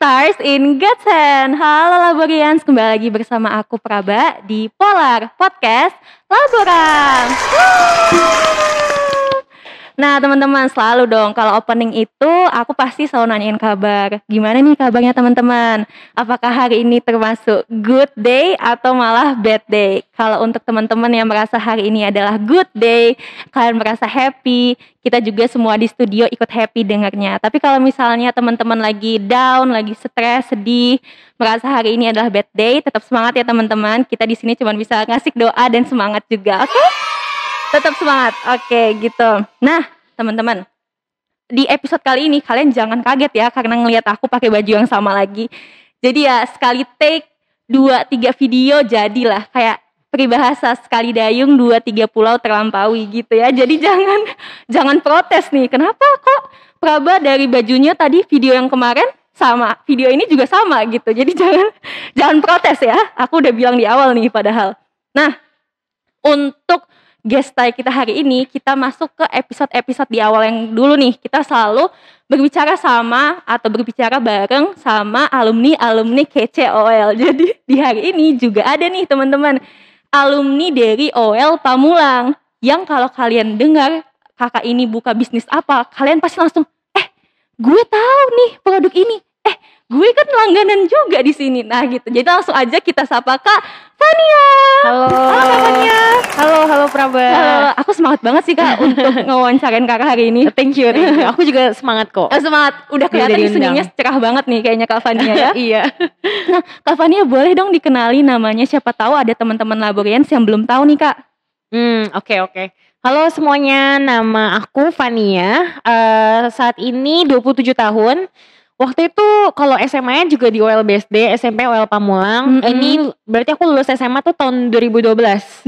Stars in Godsend. Halo Laborians, kembali lagi bersama aku Praba di Polar Podcast Laborang. Nah teman-teman selalu dong kalau opening itu aku pasti selalu nanyain kabar. Gimana nih kabarnya teman-teman? Apakah hari ini termasuk good day atau malah bad day? Kalau untuk teman-teman yang merasa hari ini adalah good day, kalian merasa happy, kita juga semua di studio ikut happy dengarnya. Tapi kalau misalnya teman-teman lagi down, lagi stres, sedih, merasa hari ini adalah bad day, tetap semangat ya teman-teman. Kita di sini cuma bisa ngasih doa dan semangat juga, oke? Tetap semangat. Oke, gitu. Nah, teman-teman, di episode kali ini kalian jangan kaget ya karena ngelihat aku pakai baju yang sama lagi. Jadi ya sekali take dua tiga video jadilah kayak peribahasa sekali dayung dua tiga pulau terlampaui gitu ya. Jadi jangan jangan protes nih. Kenapa kok Praba dari bajunya tadi video yang kemarin sama, video ini juga sama gitu. Jadi jangan jangan protes ya. Aku udah bilang di awal nih padahal. Nah, untuk guest star kita hari ini kita masuk ke episode-episode di awal yang dulu nih kita selalu berbicara sama atau berbicara bareng sama alumni-alumni KCOL jadi di hari ini juga ada nih teman-teman alumni dari OL Pamulang yang kalau kalian dengar kakak ini buka bisnis apa kalian pasti langsung eh gue tahu nih produk ini eh gue kan langganan juga di sini. Nah gitu. Jadi langsung aja kita sapa Kak Fania. Halo. Halo Praba. Halo, aku semangat banget sih Kak untuk ngewawancarain Kakak hari ini. Thank you, thank you. Aku juga semangat kok. Eh, semangat. Udah kelihatan senyumnya cerah banget nih kayaknya Kak Fania ya. iya. Nah, Kak Fania boleh dong dikenali namanya siapa tahu ada teman-teman Laborians yang belum tahu nih Kak. Hmm, oke oke. Halo semuanya, nama aku Fania. Eh, saat ini 27 tahun. Waktu itu kalau SMA juga di OL BSD, SMP OL Pamulang. Mm-mm. Ini berarti aku lulus SMA tuh tahun 2012.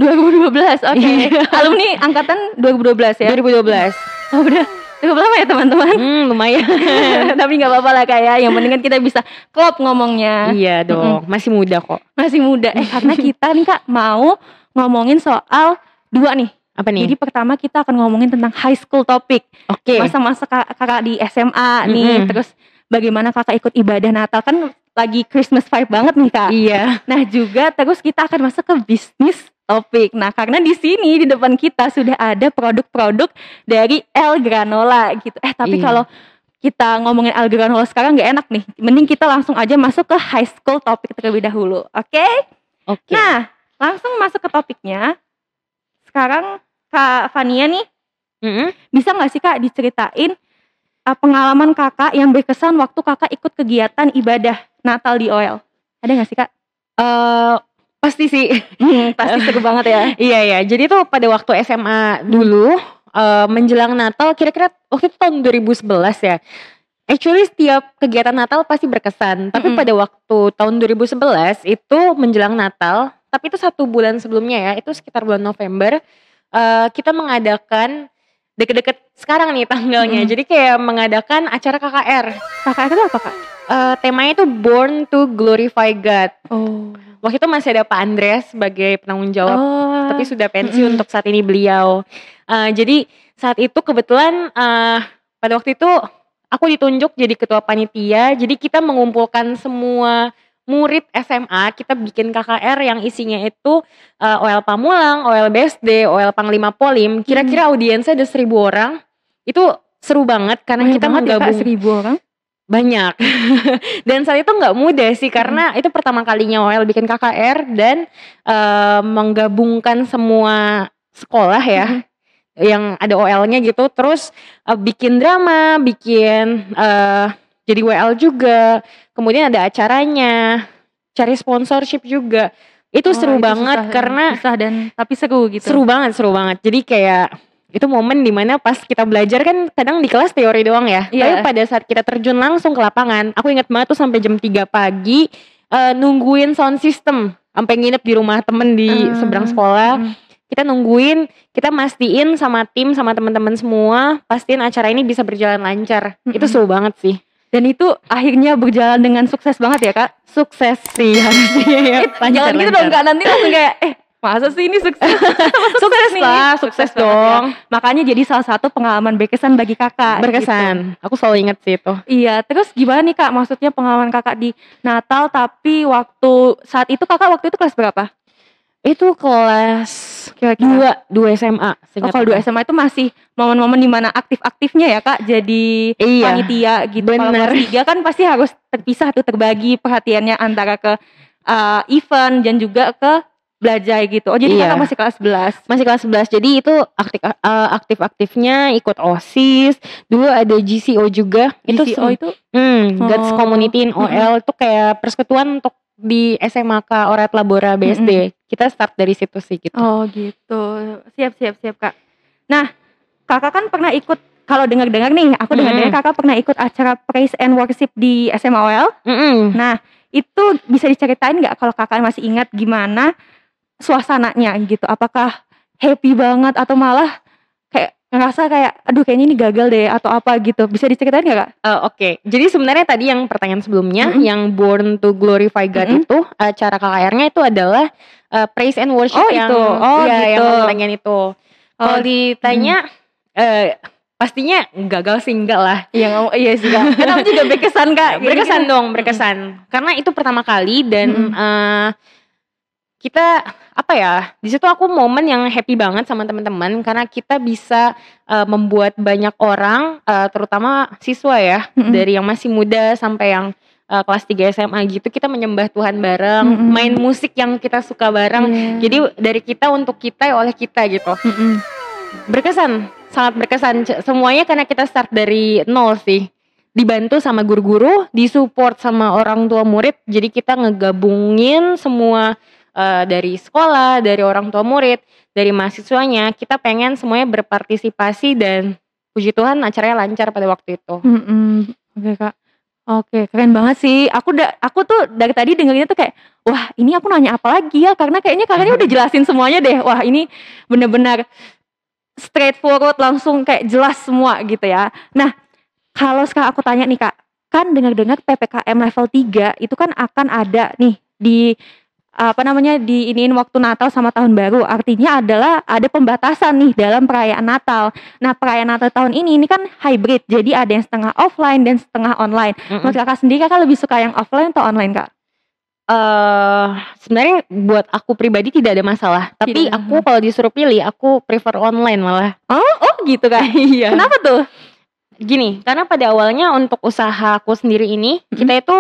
2012, oke. Iya. Alumni angkatan 2012 ya. 2012. Oh, udah cukup lama ya teman-teman. Hmm, lumayan. Tapi nggak apa-apa lah Kak ya. Yang penting kan kita bisa klop ngomongnya. iya dong, masih muda kok. Masih muda. Eh karena kita nih Kak mau ngomongin soal dua nih. Apa nih? Jadi pertama kita akan ngomongin tentang high school topic. Oke. Masa-masa kak- kakak di SMA nih. Mm-mm. Terus bagaimana kakak ikut ibadah Natal. Kan lagi Christmas vibe banget nih Kak. Iya. Nah juga terus kita akan masuk ke bisnis topik. Nah karena di sini di depan kita sudah ada produk-produk dari El Granola gitu. Eh tapi Iya. kalau kita ngomongin El Granola sekarang nggak enak nih. Mending kita langsung aja masuk ke high school topik terlebih dahulu. Oke? Oke. Nah langsung masuk ke topiknya. Sekarang Kak Fania nih Mm-mm. bisa nggak sih Kak diceritain uh, pengalaman kakak yang berkesan waktu kakak ikut kegiatan ibadah Natal di OL? Ada nggak sih Kak? Eh, pasti sih. Hmm, pasti seru banget ya. Iya ya, jadi tuh pada waktu SMA dulu eh, menjelang Natal kira-kira waktu itu tahun 2011 ya. Actually setiap kegiatan Natal pasti berkesan, tapi Mm-mm. pada waktu tahun 2011 itu menjelang Natal, tapi itu satu bulan sebelumnya ya, itu sekitar bulan November eh, kita mengadakan deket-deket sekarang nih tanggalnya. Mm-mm. Jadi kayak mengadakan acara KKR. Kakak itu apa Kak? Eh, temanya itu Born to Glorify God. Oh. Waktu itu masih ada Pak Andreas sebagai penanggung jawab Oh. tapi sudah pensiun untuk saat ini beliau. Eh, jadi saat itu kebetulan eh, pada waktu itu aku ditunjuk jadi ketua panitia. Jadi kita mengumpulkan semua murid SMA, kita bikin KKR yang isinya itu eh, OL Pamulang, OL BSD, OL Panglima Polim. Kira-kira audiensnya ada seribu orang. Itu seru banget karena Banyak kita banget ya, Kak, menggabung seribu orang. banyak dan saat itu nggak mudah sih karena itu pertama kalinya OL bikin KKR dan eh, menggabungkan semua sekolah ya Mhm. yang ada OL-nya gitu terus eh, bikin drama bikin eh, jadi WL juga kemudian ada acaranya cari sponsorship juga itu Wah, seru itu banget susah, karena susah dan tapi seru gitu. seru banget seru banget jadi kayak itu momen di mana pas kita belajar kan kadang di kelas teori doang ya Iya. tapi pada saat kita terjun langsung ke lapangan aku ingat banget tuh sampai jam 3 pagi eh, nungguin sound system sampai nginep di rumah temen di Hmm, seberang sekolah hmm. kita nungguin, kita mastiin sama tim sama teman-teman semua, pastiin acara ini bisa berjalan lancar. Mm-mm. Itu seru banget sih. Dan itu akhirnya berjalan dengan sukses banget ya kak. Sukses sih harusnya ya. Jangan gitu dong kak nanti langsung kayak eh masa sih ini sukses? sukses nih. lah, sukses, ya. dong. Makanya jadi salah satu pengalaman berkesan bagi kakak. gitu. Berkesan. Aku selalu inget sih itu. Iya, terus gimana nih kak? Maksudnya pengalaman kakak di Natal, tapi waktu saat itu kakak waktu itu kelas berapa? Itu kelas Kira-kira. dua, dua SMA. Oh, kalau dua. SMA itu masih momen-momen di mana aktif-aktifnya ya kak, jadi Iya. panitia gitu. Kalau Bener. kelas tiga kan pasti harus terpisah tuh terbagi perhatiannya antara ke uh, event dan juga ke belajar gitu. Oh jadi Iya. kakak masih kelas 11 Masih kelas 11. Jadi itu aktif eh, aktif-aktifnya ikut OSIS. Dulu ada GCO juga. Itu GCO sem- itu Hmm, Oh. Community in OL itu kayak persekutuan untuk di SMAK Orat Labora BSD. Kita start dari situ sih gitu. Oh gitu. Siap siap siap kak. Nah kakak kan pernah ikut kalau dengar-dengar nih, aku dengar-dengar kakak pernah ikut acara praise and worship di SMA OL. Mm-mm. Nah itu bisa diceritain nggak kalau kakak masih ingat gimana suasananya gitu? Apakah happy banget atau malah ngerasa kayak aduh kayaknya ini gagal deh atau apa gitu? Bisa diceritain nggak kak? Eh, Oke, jadi sebenarnya tadi yang pertanyaan sebelumnya, Mm-mm. yang Born to Glorify God Mm-mm. itu eh, cara KKR-nya itu adalah eh, praise and worship Oh, yang itu. Oh, iya, yang gitu. kamu tanyain itu. Kalau Oh, ditanya eh, pastinya gagal sih enggak lah. Iya nggak- iya sih kak. Kan aku juga berkesan kak. berkesan dong, berkesan. Karena itu pertama kali dan Mm-mm. eh, kita apa ya? Di situ aku momen yang happy banget sama teman-teman karena kita bisa eh, membuat banyak orang, eh, terutama siswa ya, Mm-mm. dari yang masih muda sampai yang eh, kelas 3 SMA gitu, kita menyembah Tuhan bareng, Mm-mm. main musik yang kita suka bareng. Iya. Jadi dari kita untuk kita oleh kita gitu. Mm-mm. Berkesan, sangat berkesan. Semuanya karena kita start dari nol sih. Dibantu sama guru-guru, disupport sama orang tua murid. Jadi kita ngegabungin semua eh, dari sekolah, dari orang tua murid, dari mahasiswanya. Kita pengen semuanya berpartisipasi dan puji Tuhan acaranya lancar pada waktu itu. Mm-mm. Oke kak. Oke keren banget sih. Aku udah aku tuh dari tadi dengerinnya tuh kayak wah ini aku nanya apa lagi ya karena kayaknya kakaknya udah jelasin semuanya deh. Wah ini bener-bener straightforward langsung kayak jelas semua gitu ya. Nah kalau sekarang aku tanya nih kak, kan dengar-dengar ppkm level 3 itu kan akan ada nih di apa namanya di iniin waktu Natal sama tahun baru artinya adalah ada pembatasan nih dalam perayaan Natal Nah perayaan Natal tahun ini ini kan hybrid, jadi ada yang setengah offline dan setengah online. Mm-mm. Menurut kakak sendiri kakak lebih suka yang offline atau online kak? eh sebenarnya buat aku pribadi tidak ada masalah. Tapi Tidak. aku kalau disuruh pilih, aku prefer online malah. Oh gitu kak? Iya. Kenapa tuh? Gini, karena pada awalnya untuk usahaku sendiri ini, Mm-mm. kita itu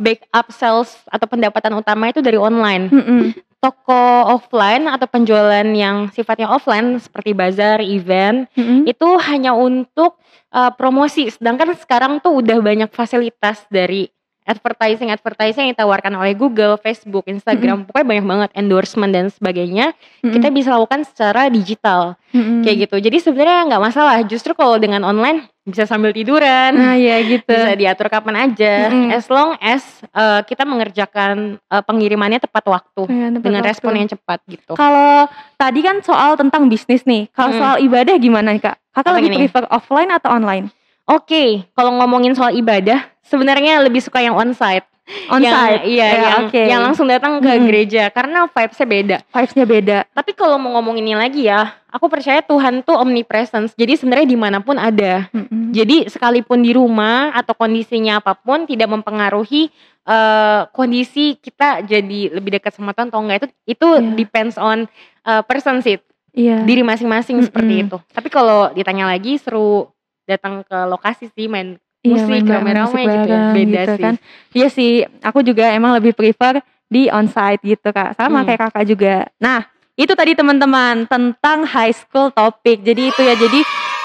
backup sales atau pendapatan utama itu dari online. Mm-mm. Toko offline atau penjualan yang sifatnya offline seperti bazar, event, Mm-mm. itu hanya untuk uh, promosi. Sedangkan sekarang tuh udah banyak fasilitas dari advertising advertising yang ditawarkan oleh Google, Facebook, Instagram, pokoknya banyak banget endorsement dan sebagainya. Mm-mm. Kita bisa lakukan secara digital Mm-mm. kayak gitu. Jadi sebenarnya nggak masalah. Justru kalau dengan online bisa sambil tiduran, Nah ya gitu. bisa diatur kapan aja, Mm-mm. as long as uh, kita mengerjakan uh, pengirimannya tepat waktu Iya, tepat dengan waktu. respon yang cepat gitu. Kalau tadi kan soal tentang bisnis nih. Kalau Mm. soal ibadah gimana kak? Kakak Apa lebih gini? prefer offline atau online? Oke, kalau ngomongin soal ibadah, sebenarnya lebih suka yang onsite. Onsite. Yang, iya, Ya, yang, oke. yang langsung datang ke Mm. gereja karena vibesnya beda. Vibesnya beda. Tapi kalau mau ngomonginnya lagi ya, aku percaya Tuhan tuh omnipresence. Jadi sebenarnya di mana pun ada. Mm-mm. Jadi sekalipun di rumah atau kondisinya apa pun tidak mempengaruhi eh, kondisi kita jadi lebih dekat sama Tuhan atau enggak itu itu Iya. depends on eh, person sih Iya. diri masing-masing seperti Mm-mm. itu. Tapi kalau ditanya lagi seru datang ke lokasi sih main Iya, musik rame-rame musik gitu ya. Beda gitu sih. kan. Iya sih, aku juga emang lebih prefer di onsite gitu kak. Sama Hmm. kayak kakak juga. Nah, itu tadi teman-teman tentang high school topik. Jadi itu ya, jadi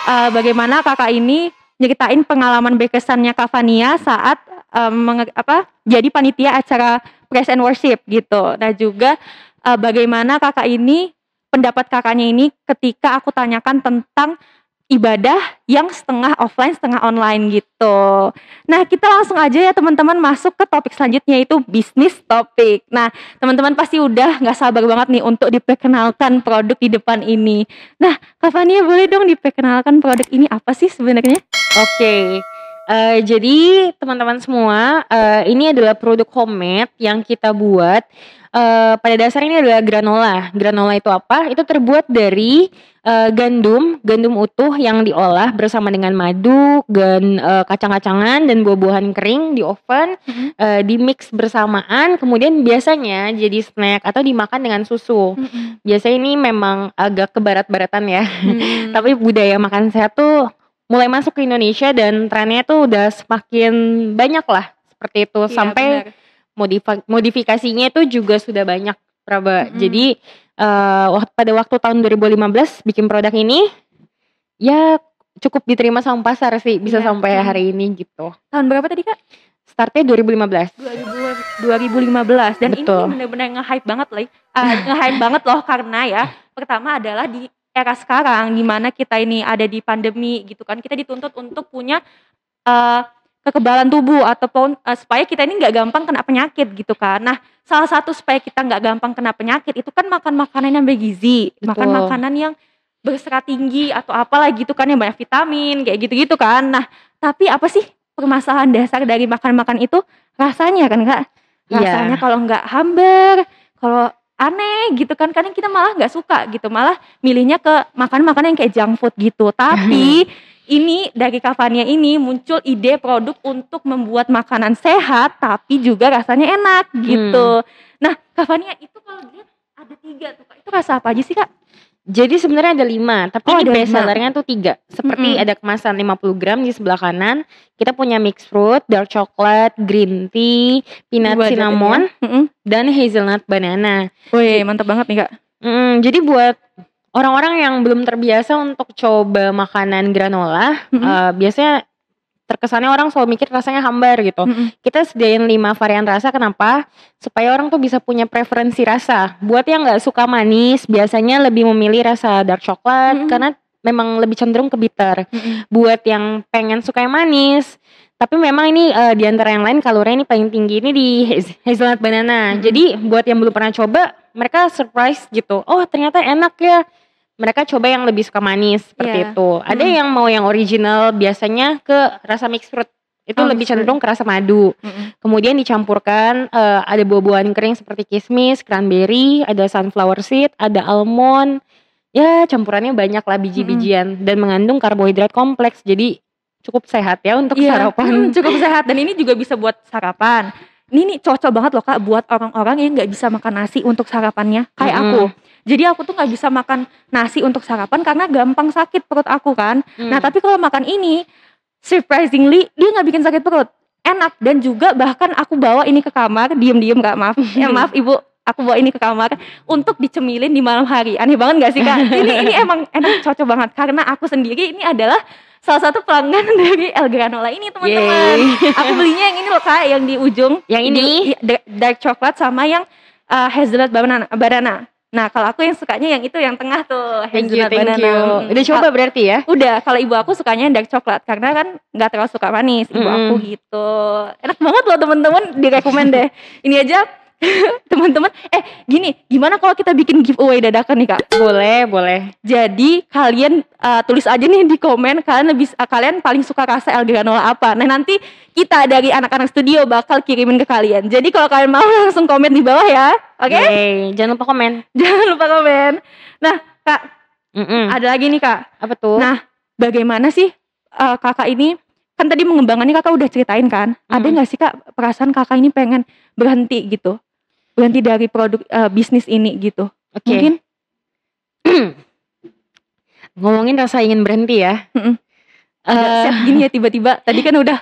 eh, bagaimana kakak ini nyeritain pengalaman berkesannya Kak Fania saat menge- apa jadi panitia acara praise and worship gitu. Nah juga eh, bagaimana kakak ini pendapat kakaknya ini ketika aku tanyakan tentang ibadah yang setengah offline setengah online gitu. Nah kita langsung aja ya teman-teman masuk ke topik selanjutnya yaitu bisnis topik. Nah teman-teman pasti udah nggak sabar banget nih untuk diperkenalkan produk di depan ini. Nah Kak Fania boleh dong diperkenalkan produk ini apa sih sebenarnya? Oke. Uh, jadi teman-teman semua, uh, ini adalah produk homemade yang kita buat. Uh, pada dasarnya ini adalah granola. Granola itu apa? Itu terbuat dari uh, gandum, gandum utuh yang diolah bersama dengan madu, dan uh, kacang-kacangan dan buah-buahan kering di oven, mm-hmm. uh, di mix bersamaan. Kemudian biasanya jadi snack atau dimakan dengan susu. Mm-hmm. Biasanya ini memang agak kebarat-baratan ya. Mm-hmm. Tapi budaya makan sehat tuh mulai masuk ke Indonesia dan trennya tuh udah semakin banyak lah seperti itu iya, sampai modif modifikasinya itu juga sudah banyak Praba. Mm-hmm. Jadi uh, pada waktu tahun 2015 bikin produk ini ya cukup diterima sama pasar sih bisa yeah. sampai hari ini gitu. Tahun berapa tadi Kak? Startnya 2015. 2015 dan Betul. ini benar-benar nge-hype banget loh. Uh, nge-hype banget loh karena ya pertama adalah di era sekarang di mana kita ini ada di pandemi gitu kan kita dituntut untuk punya uh, kekebalan tubuh ataupun uh, supaya kita ini nggak gampang kena penyakit gitu kan nah salah satu supaya kita nggak gampang kena penyakit itu kan makan makanan yang bergizi Betul. makan makanan yang berserat tinggi atau apalah gitu kan yang banyak vitamin kayak gitu-gitu kan nah tapi apa sih permasalahan dasar dari makan-makan itu rasanya kan kak iya. rasanya yeah. kalau nggak hambar kalau aneh gitu kan kadang kita malah nggak suka gitu malah milihnya ke makan-makan yang kayak junk food gitu. Tapi ini dari Kavania ini muncul ide produk untuk membuat makanan sehat tapi juga rasanya enak gitu. Hmm. nah Kavania itu kalau dia ada tiga tuh kak. Itu rasa apa aja sih kak jadi sebenarnya ada lima, tapi oh, ini best sellernya tuh tiga. Seperti mm -hmm. ada kemasan 50 gram di sebelah kanan. Kita punya mixed fruit, dark chocolate, green tea, peanut Dua cinnamon, mm -hmm. dan hazelnut banana. Wih mantap banget nih kak. Mm, jadi buat orang-orang yang belum terbiasa untuk coba makanan granola, mm -hmm. uh, biasanya terkesannya orang selalu mikir rasanya hambar gitu. Mm-hmm. Kita sediain lima varian rasa kenapa? Supaya orang tuh bisa punya preferensi rasa. Buat yang nggak suka manis, biasanya lebih memilih rasa dark coklat mm-hmm. karena memang lebih cenderung ke bitter. Mm-hmm. Buat yang pengen suka yang manis, tapi memang ini uh, di antara yang lain kalorinya ini paling tinggi ini di hazelnut banana. Mm-hmm. Jadi buat yang belum pernah coba, mereka surprise gitu. Oh ternyata enak ya mereka coba yang lebih suka manis seperti yeah. itu. Ada mm. yang mau yang original biasanya ke rasa mixed fruit. Itu oh, lebih cenderung ke rasa madu. Mm Kemudian dicampurkan uh, ada buah-buahan kering seperti kismis, cranberry, ada sunflower seed, ada almond. Ya, campurannya banyak lah biji-bijian mm dan mengandung karbohidrat kompleks. Jadi cukup sehat ya untuk yeah. sarapan. Hmm, cukup sehat dan ini juga bisa buat sarapan. Ini nih cocok banget loh Kak buat orang-orang yang nggak bisa makan nasi untuk sarapannya kayak mm aku jadi aku tuh nggak bisa makan nasi untuk sarapan karena gampang sakit perut aku kan. Hmm. Nah tapi kalau makan ini surprisingly dia nggak bikin sakit perut. Enak dan juga bahkan aku bawa ini ke kamar diem-diem gak maaf ya maaf ibu aku bawa ini ke kamar untuk dicemilin di malam hari aneh banget gak sih kak ini ini emang enak cocok banget karena aku sendiri ini adalah salah satu pelanggan dari El Granola ini teman-teman aku belinya yang ini loh kak yang di ujung yang ini di, dark coklat sama yang uh, hazelnut banana banana Nah, kalau aku yang sukanya yang itu yang tengah tuh, thank you, thank banana. you. Udah coba berarti ya? Udah, kalau ibu aku sukanya dark coklat karena kan nggak terlalu suka manis ibu mm. aku gitu. Enak banget loh temen-temen, direkomend deh. Ini aja teman-teman eh gini gimana kalau kita bikin giveaway dadakan nih kak? Boleh boleh. Jadi kalian uh, tulis aja nih di komen kalian lebih uh, kalian paling suka rasa el granola apa. Nah nanti kita dari anak-anak studio bakal kirimin ke kalian. Jadi kalau kalian mau langsung komen di bawah ya oke? Okay? jangan lupa komen. Jangan lupa komen. Nah kak mm -mm. ada lagi nih kak. Apa tuh? Nah bagaimana sih uh, kakak ini? Kan tadi mengembangannya kakak udah ceritain kan? Mm -hmm. ada nggak sih kak perasaan kakak ini pengen berhenti gitu berhenti dari produk uh, bisnis ini gitu. Okay. Mungkin ngomongin rasa ingin berhenti ya. Mm uh, set gini ya tiba-tiba. Tadi kan udah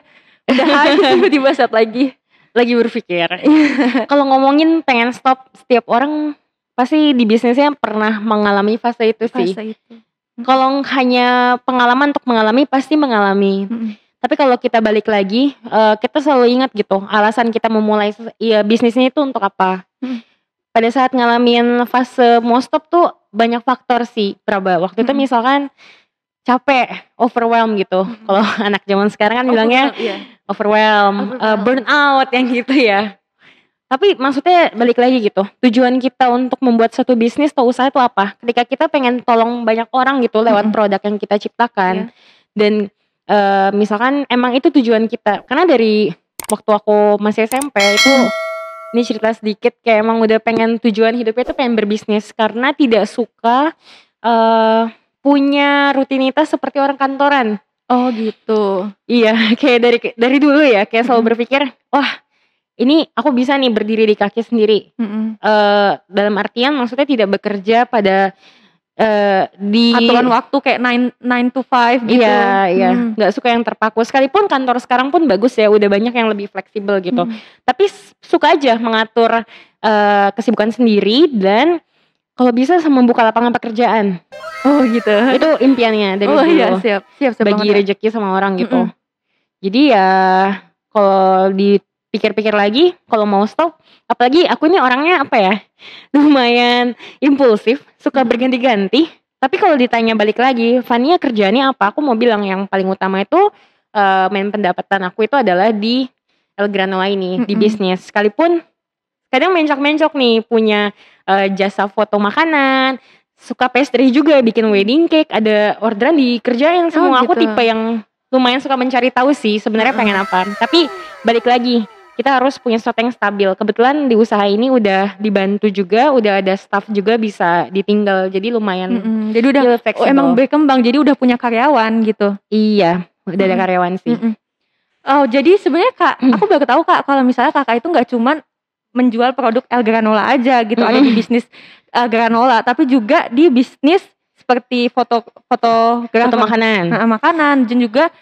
udah habis tiba-tiba set lagi. Lagi berpikir. Kalau ngomongin pengen stop setiap orang pasti di bisnisnya pernah mengalami fase itu sih. Fase itu. Kalau hanya pengalaman untuk mengalami pasti mengalami. Mm -hmm. Tapi kalau kita balik lagi, uh, kita selalu ingat gitu, alasan kita memulai ya bisnisnya itu untuk apa. Hmm. Pada saat ngalamin fase mau stop tuh banyak faktor sih, Praba. Waktu hmm. itu misalkan capek, overwhelm gitu. Kalau anak zaman sekarang kan bilangnya iya. overwhelm, uh, Overwhelm. burnout yang gitu ya. Tapi maksudnya balik lagi gitu, tujuan kita untuk membuat satu bisnis atau usaha itu apa? Ketika kita pengen tolong banyak orang gitu lewat produk yang kita ciptakan, Iya. dan eh, misalkan emang itu tujuan kita. Karena dari waktu aku masih SMP itu ini cerita sedikit kayak emang udah pengen tujuan hidupnya itu pengen berbisnis karena tidak suka eh punya rutinitas seperti orang kantoran. Oh gitu. Iya, kayak dari dari dulu ya, kayak selalu Mm-mm. berpikir, wah ini aku bisa nih berdiri di kaki sendiri. Mm-mm. eh dalam artian maksudnya tidak bekerja pada eh di Aturan waktu kayak 9 9 to 5 gitu. Iya, iya, Hmm. nggak suka yang terpaku. Sekalipun kantor sekarang pun bagus ya, udah banyak yang lebih fleksibel gitu. Hmm. Tapi suka aja mengatur eh kesibukan sendiri dan kalau bisa sama membuka lapangan pekerjaan. Oh gitu. Itu impiannya dari oh dulu. iya siap. Siap siap bagi Kak. rezeki sama orang gitu. Mm-mm. Jadi ya kalau dipikir-pikir lagi, kalau mau stop, apalagi aku ini orangnya apa ya, lumayan impulsif, suka Mm-mm. berganti-ganti. Tapi kalau ditanya balik lagi, Fania kerjaannya apa? Aku mau bilang yang paling utama itu eh, main pendapatan aku itu adalah di El Granola ini, di Mm-mm. bisnis. Sekalipun kadang mencok-mencok nih punya eh, jasa foto makanan, suka pastry juga, bikin wedding cake, ada orderan dikerjain semua. Aku gitu. tipe yang lumayan suka mencari tahu sih sebenarnya pengen apa. Tapi balik lagi kita harus punya sesuatu yang stabil. Kebetulan di usaha ini udah dibantu juga, udah ada staff juga bisa ditinggal. Jadi lumayan Mm-mm. Jadi udah oh, emang berkembang jadi udah punya karyawan gitu. Iya, udah ada Mm-mm. karyawan sih. Mm-mm. Oh jadi sebenarnya kak, Mm. aku baru tahu kak kalau misalnya kakak itu nggak cuman menjual produk El Granola aja gitu, ada di bisnis El Granola, tapi juga di bisnis seperti foto foto Foto makanan, makanan dan juga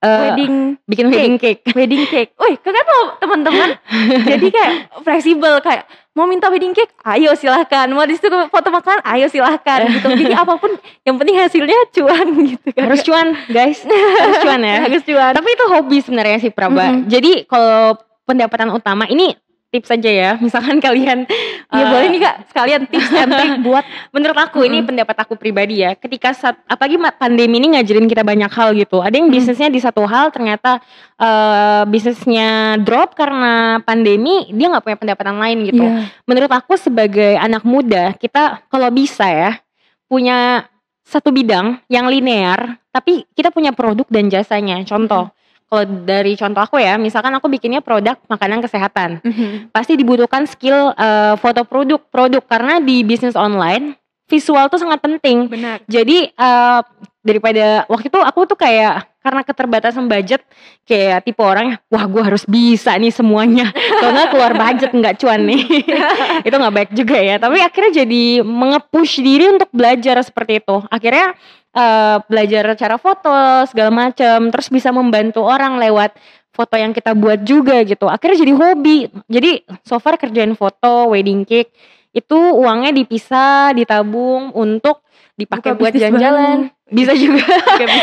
Eh, wedding bikin wedding cake. wedding cake. Wih, keren loh teman-teman. Jadi kayak fleksibel kayak mau minta wedding cake, ayo silahkan. Mau disuruh foto makanan, ayo silahkan gitu. Jadi apa pun yang penting hasilnya cuan gitu kan. Harus cuan, guys. Harus cuan ya. harus cuan. Tapi itu hobi sebenarnya sih Praba. Mm-mm. Jadi kalau pendapatan utama ini tips aja ya. Misalkan kalian Ya eh, boleh nih kak, sekalian tips and trick buat menurut aku ini pendapat aku pribadi ya. Ketika saat apalagi pandemi ini ngajarin kita banyak hal gitu. Ada yang bisnisnya di satu hal ternyata eh, bisnisnya drop karena pandemi, dia nggak punya pendapatan lain gitu. Iya. Menurut aku sebagai anak muda, kita kalau bisa ya punya satu bidang yang linear, tapi kita punya produk dan jasanya. Contoh, kalau dari contoh aku ya, misalkan aku bikinnya produk makanan kesehatan, Mhm. pasti dibutuhkan skill eh, foto produk produk karena di bisnis online visual tuh sangat penting. Benar. Jadi eh, daripada waktu itu aku tuh kayak karena keterbatasan budget kayak tipe orang wah gue harus bisa nih semuanya kalau nggak keluar budget nggak cuan nih itu nggak baik juga ya tapi akhirnya jadi mengepush diri untuk belajar seperti itu akhirnya eh, belajar cara foto segala macam terus bisa membantu orang lewat foto yang kita buat juga gitu. Akhirnya jadi hobi. Jadi so far kerjain foto wedding cake. Itu uangnya dipisah ditabung untuk dipakai buat jalan-jalan. bisa juga.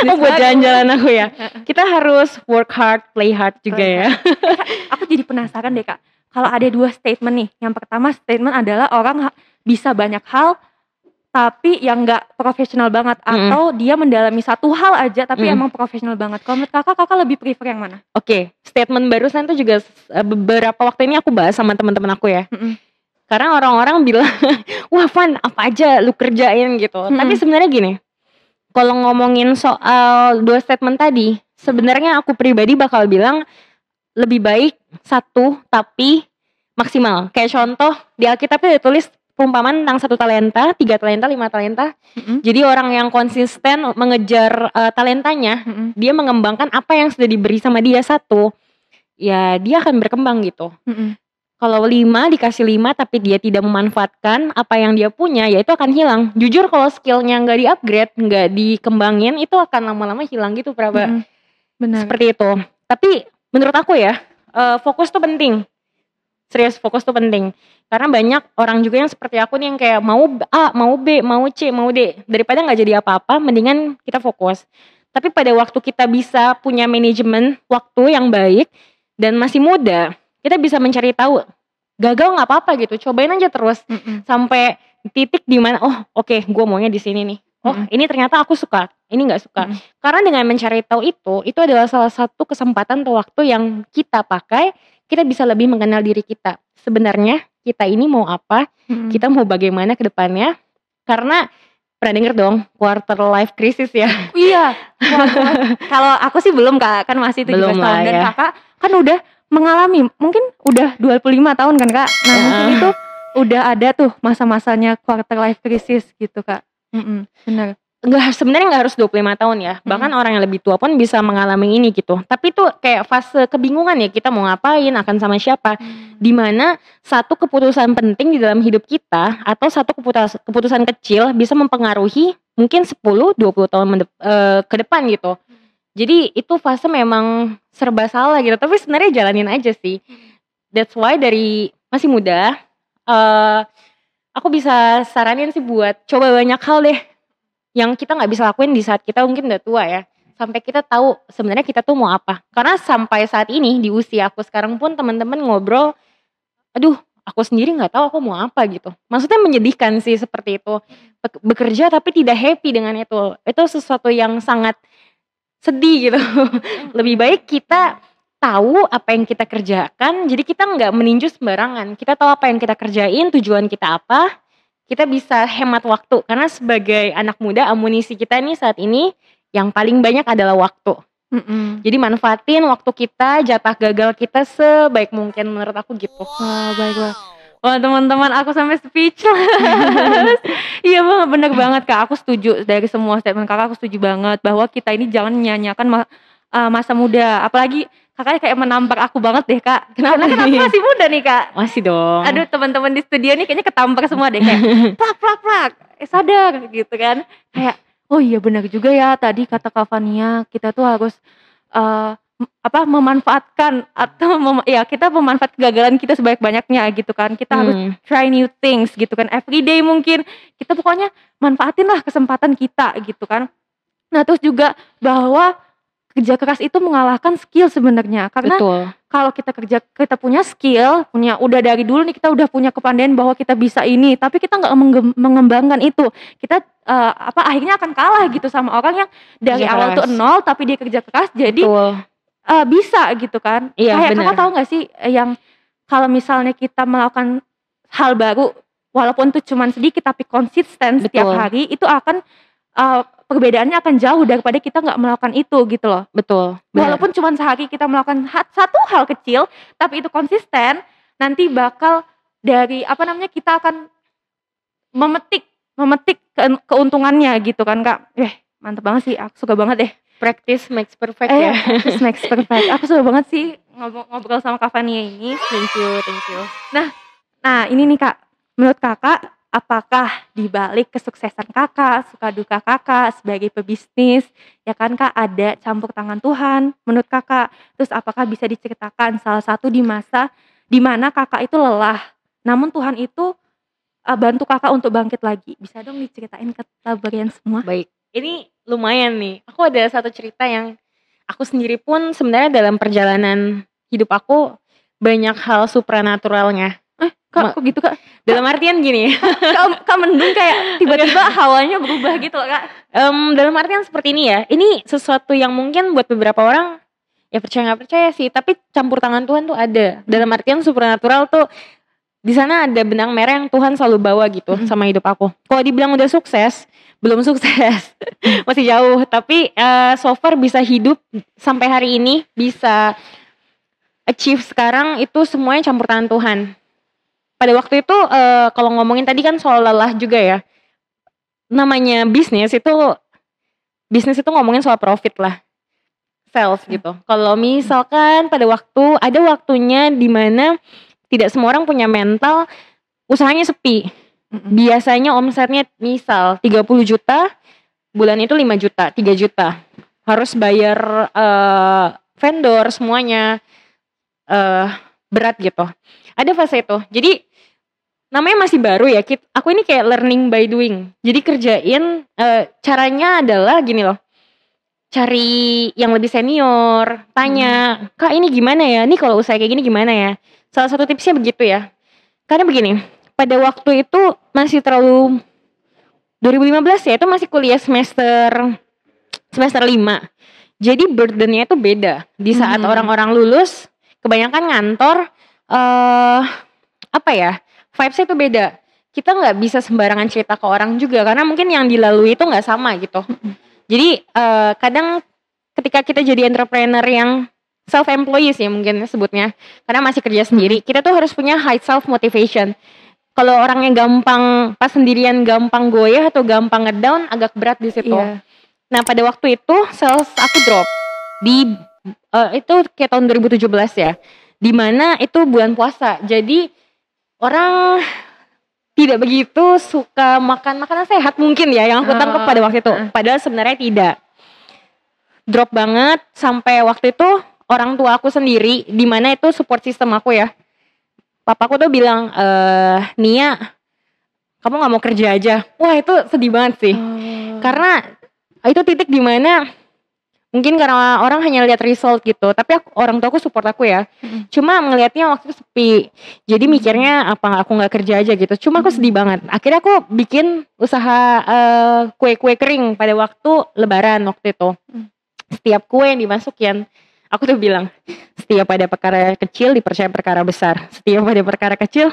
Oh buat jalan-jalan aku ya. Kita harus work hard play hard juga Play ya. Aku jadi penasaran deh kak. Kalau ada dua statement nih, yang pertama statement adalah orang bisa banyak hal tapi yang nggak profesional banget atau dia mendalami satu hal aja tapi Mm. emang profesional banget. Kalau menurut kakak, kakak lebih prefer yang mana? Oke, statement barusan tuh juga eh, beberapa waktu ini aku bahas sama teman-teman aku ya. Mm-mm. Karena orang-orang bilang, wah Van apa aja lu kerjain gitu. Mm-mm. Tapi sebenarnya gini, kalau ngomongin soal dua statement tadi, sebenarnya aku pribadi bakal bilang lebih baik satu tapi maksimal. Kayak contoh di Alkitab itu ditulis perumpamaan tentang satu talenta, tiga talenta, lima talenta. Mm-mm. Jadi orang yang konsisten mengejar eh, talentanya, Mm-mm. dia mengembangkan apa yang sudah diberi sama dia satu, ya dia akan berkembang gitu. Mm-mm. Kalau lima dikasih lima tapi dia tidak memanfaatkan apa yang dia punya, ya itu akan hilang. Jujur kalau skillnya nggak di-upgrade, nggak dikembangin, itu akan lama-lama hilang gitu, Praba. Mm-mm. Benar. Seperti itu. Tapi menurut aku ya, eh, fokus tuh penting. Serius, fokus tuh penting. Karena banyak orang juga yang seperti aku nih yang kayak mau A, mau B, mau C, mau D. Daripada nggak jadi apa-apa, mendingan kita fokus. Tapi pada waktu kita bisa punya manajemen waktu yang baik dan masih muda, kita bisa mencari tahu. Gagal nggak apa-apa gitu, cobain aja terus Mm-mm. sampai titik di mana oh oke gue maunya di sini nih oh Mm-mm. ini ternyata aku suka ini nggak suka. Mm. Karena dengan mencari tahu itu, itu adalah salah satu kesempatan atau waktu yang kita pakai, kita bisa lebih mengenal diri kita. Sebenarnya kita ini mau apa, Mm. kita mau bagaimana ke depannya. Karena pernah denger dong quarter life crisis ya. Iya. Kalau aku sih belum Kak, kan masih 17 Belum tahun lah dan ya. Kakak kan udah mengalami mungkin udah 25 tahun kan Kak. Nah, Ya. mungkin itu udah ada tuh masa-masanya quarter life crisis gitu Kak. Mm-mm, benar. Enggak sebenarnya nggak harus 25 tahun ya. Bahkan orang yang lebih tua pun bisa mengalami ini gitu. Tapi itu kayak fase kebingungan ya kita mau ngapain, akan sama siapa. Di mana satu keputusan penting di dalam hidup kita atau satu keputusan keputusan kecil bisa mempengaruhi mungkin 10 20 tahun mendep- eh, ke depan gitu. Jadi itu fase memang serba salah gitu. Tapi sebenarnya jalanin aja sih. That's why dari masih muda eh aku bisa saranin sih buat coba banyak hal deh yang kita nggak bisa lakuin di saat kita mungkin udah tua ya. Sampai kita tahu sebenarnya kita tuh mau apa. Karena sampai saat ini di usia aku sekarang pun teman-teman ngobrol aduh aku sendiri nggak tahu aku mau apa gitu. Maksudnya menyedihkan sih seperti itu. Bek- bekerja tapi tidak happy dengan itu. Itu sesuatu yang sangat sedih gitu. Lebih baik kita tahu apa yang kita kerjakan jadi kita nggak meninju sembarangan. Kita tahu apa yang kita kerjain tujuan kita apa kita bisa hemat waktu karena sebagai anak muda amunisi kita nih saat ini yang paling banyak adalah waktu Mm-mm. jadi manfaatin waktu kita jatah gagal kita sebaik mungkin menurut aku gitu Wah, baiklah. Wah, teman-teman, aku sampai speechless. iya banget, bener banget Kak. Aku setuju dari semua statement Kakak, aku setuju banget bahwa kita ini jangan menyanyiakan ma- uh, masa muda. Apalagi Kakak kayak menampar aku banget deh, Kak. Kenapa Karena kan aku masih muda nih, Kak. masih dong Aduh, teman-teman di studio nih kayaknya ketampar semua deh kayak plak plak plak. Eh sadar gitu kan. Kayak oh iya benar juga ya tadi kata Kavania, kita tuh harus eh, m- apa memanfaatkan atau mem- ya kita memanfaat kegagalan kita sebanyak-banyaknya gitu kan. Kita harus Hmm, try new things gitu kan everyday mungkin kita pokoknya manfaatin lah kesempatan kita gitu kan nah terus juga bahwa kerja keras itu mengalahkan skill sebenarnya karena betul kalau kita kerja kita punya skill punya udah dari dulu nih kita udah punya kepandaian bahwa kita bisa ini tapi kita nggak mengem- mengembangkan itu kita eh, apa akhirnya akan kalah gitu sama orang yang dari Kerja awal keras. tuh nol tapi dia kerja keras jadi betul eh, bisa gitu kan. Iya, Kayak kakak tahu nggak sih eh, yang kalau misalnya kita melakukan hal baru, walaupun itu cuma sedikit tapi konsisten setiap Betul. hari, itu akan eh, perbedaannya akan jauh daripada kita nggak melakukan itu gitu loh. betul. Walaupun cuma sehari kita melakukan satu hal kecil, tapi itu konsisten, nanti bakal dari apa namanya kita akan memetik memetik ke- keuntungannya gitu kan kak. Eh mantep banget sih, aku suka banget deh. practice makes perfect Eh, ya practice makes perfect. Aku suka banget sih ngobrol, ngobrol sama Kak Fania ini. thank you thank you Nah, ini nih Kak, menurut Kakak, apakah di balik kesuksesan Kakak, suka duka Kakak sebagai pebisnis, ya kan Kak, ada campur tangan Tuhan menurut Kakak? Terus apakah bisa diceritakan salah satu di masa di mana Kakak itu lelah, namun Tuhan itu uh, bantu Kakak untuk bangkit lagi. Bisa dong diceritain ke kalian semua? Baik, ini lumayan nih. Aku ada satu cerita yang aku sendiri pun sebenarnya dalam perjalanan hidup aku banyak hal supranaturalnya. Eh, Kak, Ma- kok gitu Kak? Dalam artian gini, Kak, Kak mendung kayak tiba-tiba hawanya berubah gitu Kak. em, dalam artian seperti ini ya. Ini sesuatu yang mungkin buat beberapa orang ya percaya nggak percaya sih, tapi campur tangan Tuhan tuh ada. Dalam artian supranatural tuh di sana ada benang merah yang Tuhan selalu bawa gitu Mm. sama hidup aku. Kalau dibilang udah sukses, belum sukses, masih jauh. Tapi eh, so far bisa hidup sampai hari ini, bisa achieve sekarang itu semuanya campur tangan Tuhan. Pada waktu itu eh, kalau ngomongin tadi kan soal lelah juga ya. Namanya bisnis itu bisnis itu ngomongin soal profit lah. Sales gitu. Kalau misalkan pada waktu ada waktunya di mana tidak semua orang punya mental usahanya sepi. Biasanya omsetnya misal 30 juta, bulan itu 5 juta, 3 juta. Harus bayar eh, vendor semuanya eh berat gitu. Ada fase itu. Jadi namanya masih baru ya. Kit- Aku ini kayak learning by doing. Jadi kerjain eh, caranya adalah gini loh. Cari yang lebih senior, tanya, "Kak, ini gimana ya? Ini kalau usaha kayak gini gimana ya?" Salah satu tipsnya begitu ya. Karena begini, pada waktu itu masih terlalu 2015 ya, itu masih kuliah semester semester 5. Jadi burdennya itu beda. Di saat Hmm. orang-orang lulus, kebanyakan ngantor eh apa ya? Vibesnya itu beda. Kita nggak bisa sembarangan cerita ke orang juga karena mungkin yang dilalui itu nggak sama gitu. Jadi eh, kadang ketika kita jadi entrepreneur yang self employees ya mungkin sebutnya karena masih kerja sendiri, kita tuh harus punya high self motivation. Kalau orang yang gampang pas sendirian gampang goyah atau gampang ngedown agak berat di situ. Iya. Nah pada waktu itu sales aku drop di eh, itu kayak tahun 2017 ya, di mana itu bulan puasa. Jadi orang tidak begitu suka makan makanan sehat mungkin ya yang aku tangkap Oh, pada waktu itu. heeh. Padahal sebenarnya tidak. Drop banget sampai waktu itu orang tua aku sendiri, di mana itu support system aku ya. Papaku tuh bilang, eh Nia, kamu nggak mau kerja aja. Wah itu sedih banget sih Oh. karena itu titik di mana mungkin karena orang hanya lihat result gitu tapi aku, orang tua aku support aku ya. Mm. cuma melihatnya waktu itu sepi. Jadi mikirnya apa aku nggak kerja aja gitu. Cuma aku sedih banget. Akhirnya aku bikin usaha eh, kue-kue kering pada waktu lebaran waktu itu. Mm. setiap kue yang dimasukin aku tuh bilang setiap ada perkara kecil dipercaya perkara besar. Setiap ada perkara kecil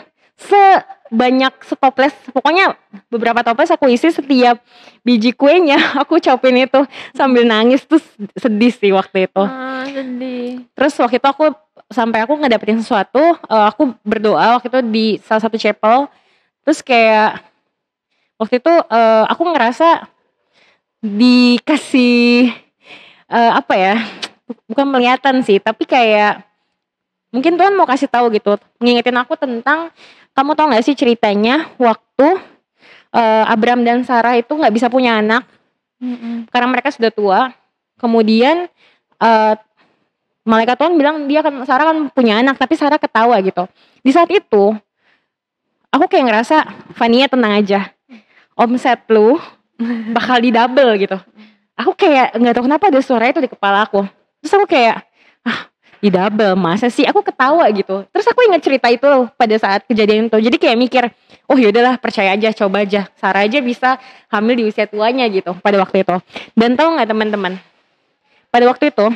sebanyak setoples pokoknya beberapa toples aku isi setiap biji kuenya aku ucapin itu sambil nangis tuh sedih sih waktu itu. Ah, sedih. terus waktu itu aku sampai aku ngedapetin sesuatu eh, aku berdoa waktu itu di salah satu chapel. Terus kayak waktu itu eh, aku ngerasa dikasih eh, apa ya bukan melihatan sih tapi kayak mungkin Tuhan mau kasih tahu gitu ngingetin aku tentang kamu tau gak sih ceritanya waktu eh, Abram dan Sarah itu nggak bisa punya anak Mm-mm. karena mereka sudah tua. Kemudian eh malaikat Tuhan bilang dia kan Sarah kan punya anak, tapi Sarah ketawa gitu. Di saat itu aku kayak ngerasa Fania tenang aja. Omset lu bakal di double gitu. Aku kayak nggak tahu kenapa ada suara itu di kepala aku. Terus aku kayak ah di double masa sih aku ketawa gitu. Terus aku ingat cerita itu pada saat kejadian itu. Jadi kayak mikir, oh yaudahlah percaya aja, coba aja. Sarah aja bisa hamil di usia tuanya gitu pada waktu itu. Dan tahu nggak teman-teman? Pada waktu itu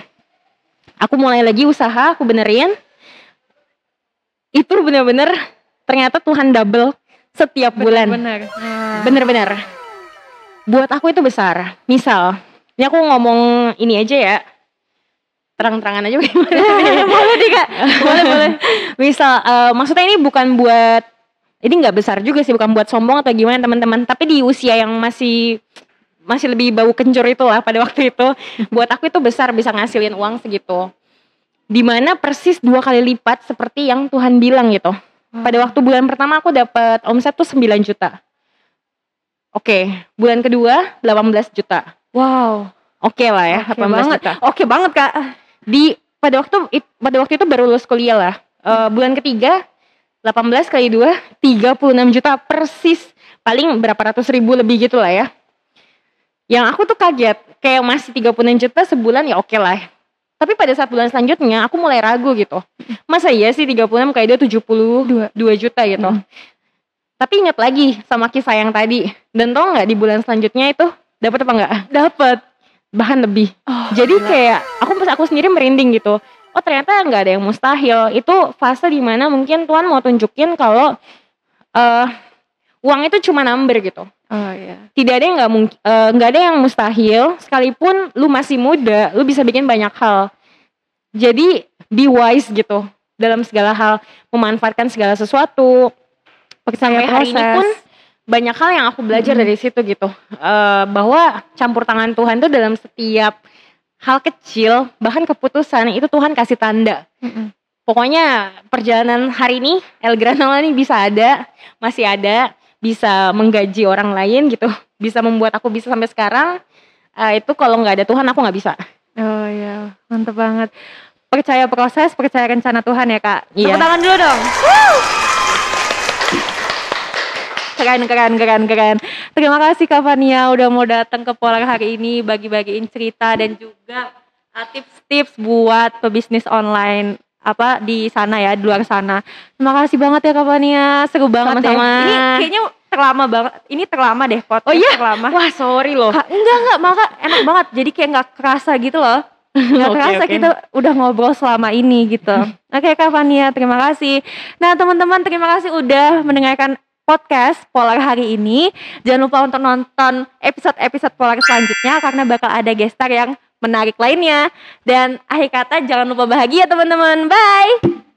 aku mulai lagi usaha, aku benerin. Itu bener-bener ternyata Tuhan double setiap bulan. Bener-bener. Ah. Bener-bener. Buat aku itu besar. Misal, ini aku ngomong ini aja ya. Terang-terangan aja bagaimana. boleh nih kak. Boleh boleh. Misal, eh, maksudnya ini bukan buat ini nggak besar juga sih, bukan buat sombong atau gimana teman-teman. Tapi di usia yang masih masih lebih bau kencur itu lah pada waktu itu, buat aku itu besar bisa ngasilin uang segitu. Di mana persis dua kali lipat seperti yang Tuhan bilang gitu. Pada waktu bulan pertama aku dapat omset tuh 9 juta. Oke, bulan kedua 18 juta. Wow. Oke lah ya, Oke 18 banget. juta. Oke banget kak. Di pada waktu it- pada waktu itu baru lulus kuliah lah. Eh, bulan ketiga 18 kali 2 36 juta persis. Paling berapa ratus ribu lebih gitu lah ya. Yang aku tuh kaget, kayak masih 36 juta sebulan ya oke lah. Tapi pada saat bulan selanjutnya aku mulai ragu gitu. Masa iya sih 36 kali 2 72 juta gitu. Hmm. Tapi ingat lagi sama kisah yang tadi. Dan tau nggak di bulan selanjutnya itu dapat apa enggak? Dapat. Bahkan lebih. Oh, Jadi gila. kayak aku pas aku sendiri merinding gitu. Oh ternyata nggak ada yang mustahil. Itu fase di mana mungkin Tuhan mau tunjukin kalau eh uang itu cuma number gitu. Oh iya. Tidak ada yang nggak mungkin, nggak ada yang mustahil. Sekalipun lu masih muda, lu bisa bikin banyak hal. Jadi be wise gitu dalam segala hal, memanfaatkan segala sesuatu. Sampai hari ini pun banyak hal yang aku belajar Mm-mm. dari situ gitu Eh, bahwa campur tangan Tuhan tuh dalam setiap hal kecil bahkan keputusan itu Tuhan kasih tanda Mm-mm. pokoknya perjalanan hari ini El Granola ini bisa ada masih ada bisa menggaji orang lain gitu bisa membuat aku bisa sampai sekarang Eh, itu kalau nggak ada Tuhan aku nggak bisa Oh iya, mantep banget. Percaya proses, percaya rencana Tuhan ya kak. Iya. Tepuk tangan dulu dong. Keren, keren, keren, keren. Terima kasih Kak Fania udah mau datang ke Polar hari ini bagi-bagiin cerita dan juga uh, tips-tips buat pebisnis online apa di sana ya di luar sana. Terima kasih banget ya Kak Fania, seru banget Sama-sama. ya. Ini kayaknya terlama banget. Ini terlama deh podcast Oh iya? terlama. Wah sorry loh. Kak, enggak enggak maka enak banget. Jadi kayak nggak kerasa gitu loh. Nggak Oke, kerasa oke. kita udah ngobrol selama ini gitu. Oke Kak Fania, terima kasih. Nah teman-teman terima kasih udah mendengarkan podcast Polar hari ini. Jangan lupa untuk nonton episode-episode Polar selanjutnya karena bakal ada gestar yang menarik lainnya. Dan akhir kata jangan lupa bahagia teman-teman. Bye!